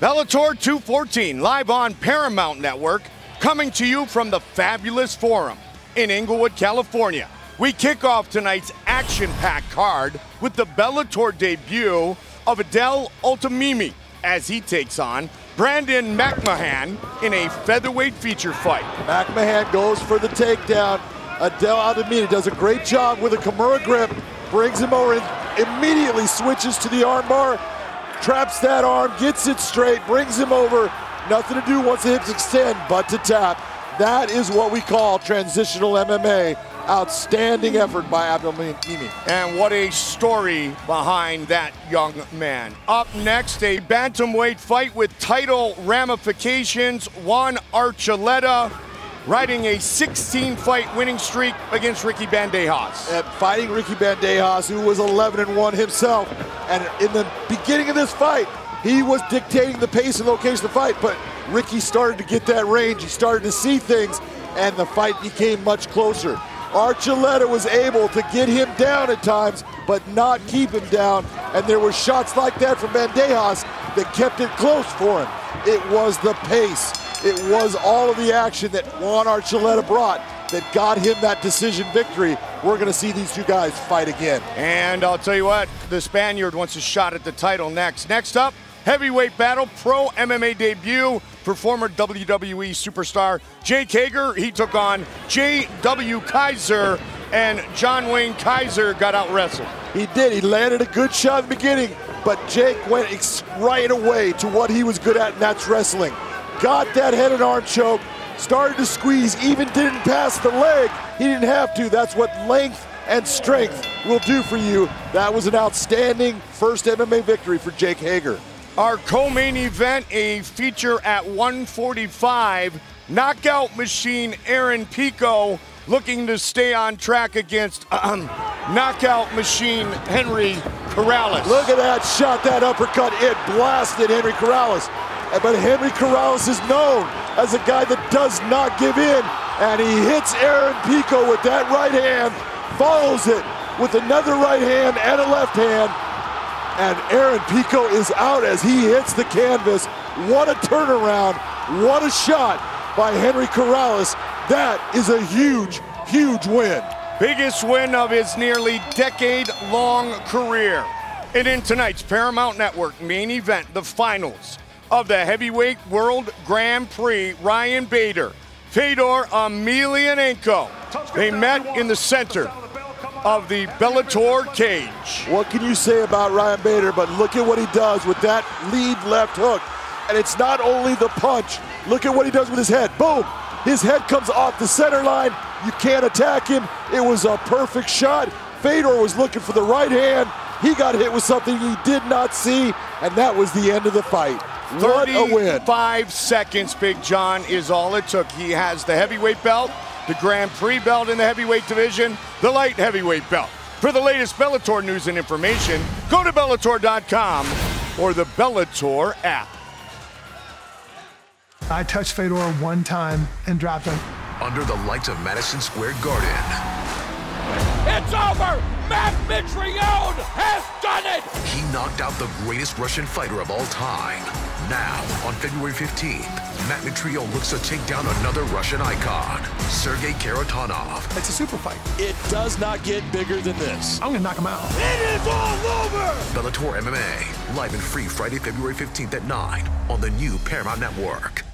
Bellator 214, live on Paramount Network, coming to you from the Fabulous Forum in Inglewood, California. We kick off tonight's action packed card with the Bellator debut of Adel Altamimi as he takes on Brandon McMahon in a featherweight feature fight. McMahon goes for the takedown. Adel Altamimi does a great job with a Kimura grip, brings him over and immediately switches to the armbar, traps that arm, gets it straight, brings him over. Nothing to do once the hips extend but to tap. That is what we call transitional MMA. Outstanding effort by Altamimi. And what a story behind that young man. Up next, a bantamweight fight with title ramifications. Juan Archuleta riding a 16 fight winning streak against Ricky Bandejas. And fighting Ricky Bandejas, who was 11 and 1 himself. And in the beginning of this fight, he was dictating the pace and location of the fight, but Ricky started to get that range. He started to see things, and the fight became much closer. Archuleta was able to get him down at times, but not keep him down. And there were shots like that from Bandejas that kept it close for him. It was the pace. It was all of the action that Juan Archuleta brought that got him that decision victory. We're going to see these two guys fight again. And I'll tell you what, the Spaniard wants a shot at the title next. Next up, heavyweight battle, pro MMA debut for former WWE superstar Jake Hager. He took on J.W. Kaiser, and John Wayne Kaiser got out wrestled. He did. He landed a good shot in the beginning, but Jake went right away to what he was good at, and that's wrestling. Got that head and arm choke, started to squeeze, even didn't pass the leg. He didn't have to. That's what length and strength will do for you. That was an outstanding first MMA victory for Jake Hager. Our co-main event, a feature at 145, knockout machine Aaron Pico looking to stay on track against um, knockout machine Henry Corrales. Look at that shot, that uppercut, it blasted Henry Corrales. But Henry Corrales is known as a guy that does not give in, and he hits Aaron Pico with that right hand, follows it with another right hand and a left hand, and Aaron Pico is out as he hits the canvas. What a turnaround. What a shot by Henry Corrales. That is a huge, huge win. Biggest win of his nearly decade-long career. And in tonight's Paramount Network main event, the finals of the Heavyweight World Grand Prix, Ryan Bader, Fedor Emelianenko. They met in the center of the Bellator cage. What can you say about Ryan Bader? But look at what he does with that lead left hook. And it's not only the punch. Look at what he does with his head. Boom! His head comes off the center line. You can't attack him. It was a perfect shot. Fedor was looking for the right hand. He got hit with something he did not see, and that was the end of the fight. What a win. Five seconds, Big John, is all it took. He has the heavyweight belt, the Grand Prix belt in the heavyweight division, the light heavyweight belt. For the latest Bellator news and information, go to Bellator.com or the Bellator app. I touched Fedor one time and dropped him. Under the lights of Madison Square Garden. It's over! Matt Mitrione has done it! He knocked out the greatest Russian fighter of all time. Now, on February 15th, Matt Mitrione looks to take down another Russian icon, Sergey Kharitonov. It's a super fight. It does not get bigger than this. I'm gonna knock him out. It is all over! Bellator MMA, live and free Friday, February 15th at 9 on the new Paramount Network.